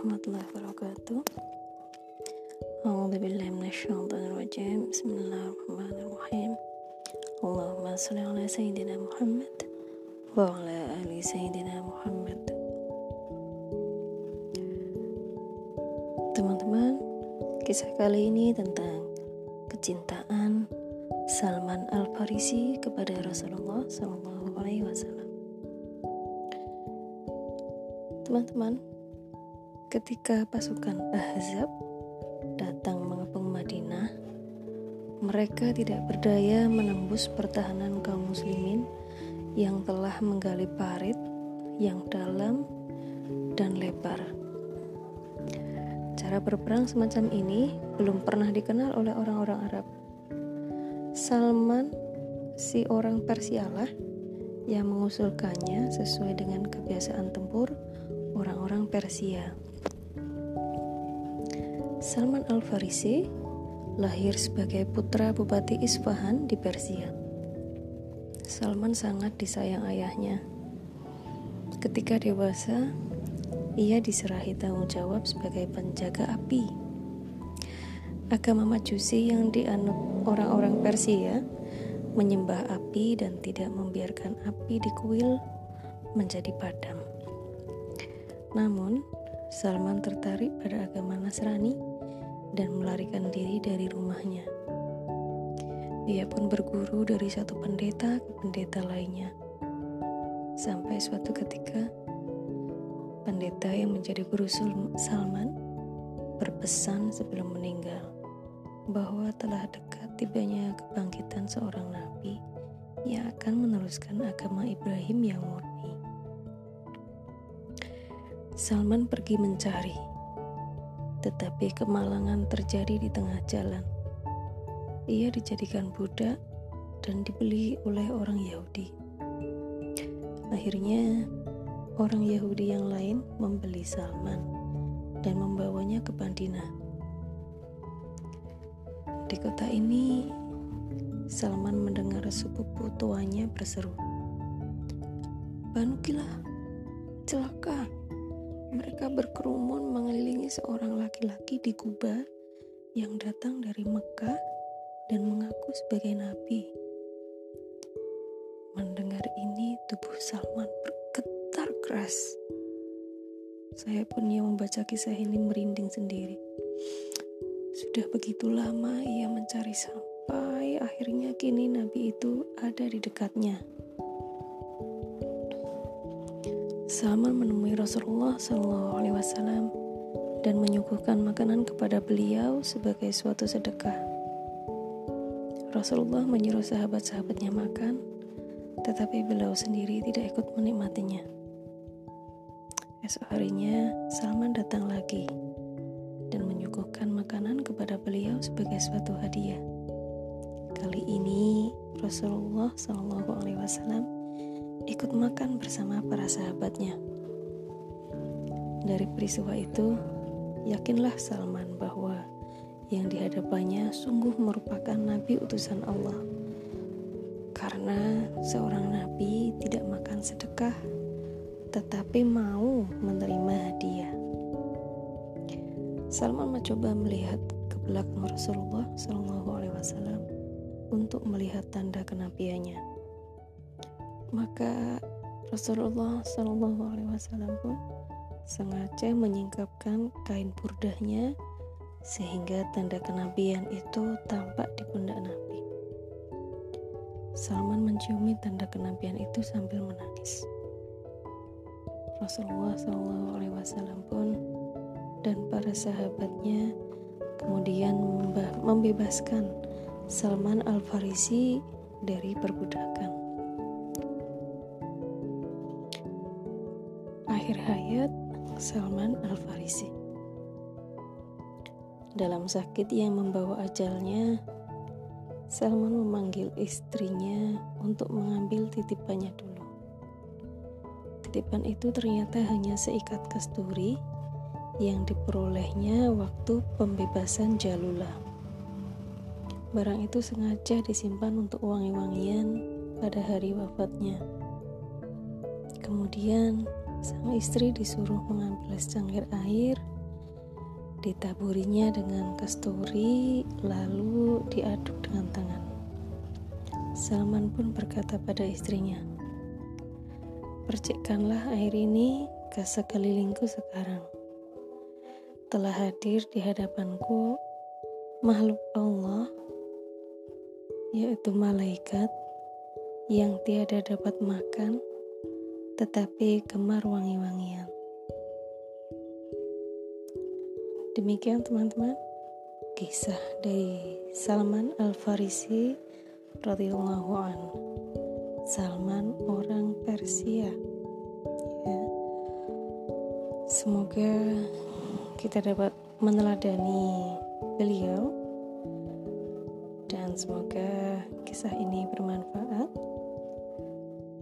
warahmatullahi wabarakatuh. A'udzubillahi Bismillahirrahmanirrahim. Allahumma shalli ala sayyidina Muhammad wa ala ali sayyidina Muhammad. Teman-teman, kisah kali ini tentang kecintaan Salman Al-Farisi kepada Rasulullah wasallam. Teman-teman, ketika pasukan Ahzab datang mengepung Madinah, mereka tidak berdaya menembus pertahanan kaum muslimin yang telah menggali parit yang dalam dan lebar. Cara berperang semacam ini belum pernah dikenal oleh orang-orang Arab. Salman, si orang Persialah yang mengusulkannya sesuai dengan kebiasaan tempur orang-orang Persia. Salman Al-Farisi lahir sebagai putra Bupati Isfahan di Persia. Salman sangat disayang ayahnya. Ketika dewasa, ia diserahi tanggung jawab sebagai penjaga api. Agama Majusi yang dianut orang-orang Persia menyembah api dan tidak membiarkan api di kuil menjadi padam. Namun, Salman tertarik pada agama Nasrani dan melarikan diri dari rumahnya. Ia pun berguru dari satu pendeta ke pendeta lainnya. Sampai suatu ketika, pendeta yang menjadi guru Salman berpesan sebelum meninggal bahwa telah dekat tibanya kebangkitan seorang nabi yang akan meneruskan agama Ibrahim yang murni. Salman pergi mencari, tetapi kemalangan terjadi di tengah jalan. Ia dijadikan budak dan dibeli oleh orang Yahudi. Akhirnya, orang Yahudi yang lain membeli Salman dan membawanya ke Bandina. Di kota ini, Salman mendengar sepupu tuanya berseru, Banukilah, celaka. Mereka berkerumun mengelilingi seorang laki-laki di Kuba yang datang dari Mekah dan mengaku sebagai nabi. Mendengar ini, tubuh Salman bergetar keras. Saya pun yang membaca kisah ini merinding sendiri. Sudah begitu lama ia mencari sampai akhirnya kini nabi itu ada di dekatnya. Salman menemui Rasulullah Shallallahu Alaihi Wasallam dan menyuguhkan makanan kepada beliau sebagai suatu sedekah. Rasulullah menyuruh sahabat-sahabatnya makan, tetapi beliau sendiri tidak ikut menikmatinya. Esok harinya, Salman datang lagi dan menyuguhkan makanan kepada beliau sebagai suatu hadiah. Kali ini, Rasulullah Shallallahu Alaihi Wasallam ikut makan bersama para sahabatnya. Dari peristiwa itu, yakinlah Salman bahwa yang dihadapannya sungguh merupakan nabi utusan Allah. Karena seorang nabi tidak makan sedekah, tetapi mau menerima hadiah. Salman mencoba melihat ke belakang Rasulullah Wasallam untuk melihat tanda kenabiannya maka Rasulullah Shallallahu Alaihi Wasallam pun sengaja menyingkapkan kain burdahnya sehingga tanda kenabian itu tampak di pundak Nabi. Salman menciumi tanda kenabian itu sambil menangis. Rasulullah Shallallahu Alaihi Wasallam pun dan para sahabatnya kemudian membebaskan Salman Al Farisi dari perbudakan. Akhir hayat Salman Al-Farisi Dalam sakit yang membawa ajalnya, Salman memanggil istrinya untuk mengambil titipannya dulu. Titipan itu ternyata hanya seikat kasturi yang diperolehnya waktu pembebasan Jalula. Barang itu sengaja disimpan untuk wangi-wangian pada hari wafatnya. Kemudian sang istri disuruh mengambil secangkir air, ditaburinya dengan kasturi, lalu diaduk dengan tangan. Salman pun berkata pada istrinya, Percikkanlah air ini ke sekelilingku sekarang. Telah hadir di hadapanku makhluk Allah, yaitu malaikat yang tiada dapat makan, tetapi gemar wangi-wangian. Demikian teman-teman, kisah dari Salman Al-Farisi radhiyallahu anhu. Salman orang Persia. Ya. Semoga kita dapat meneladani beliau dan semoga kisah ini bermanfaat.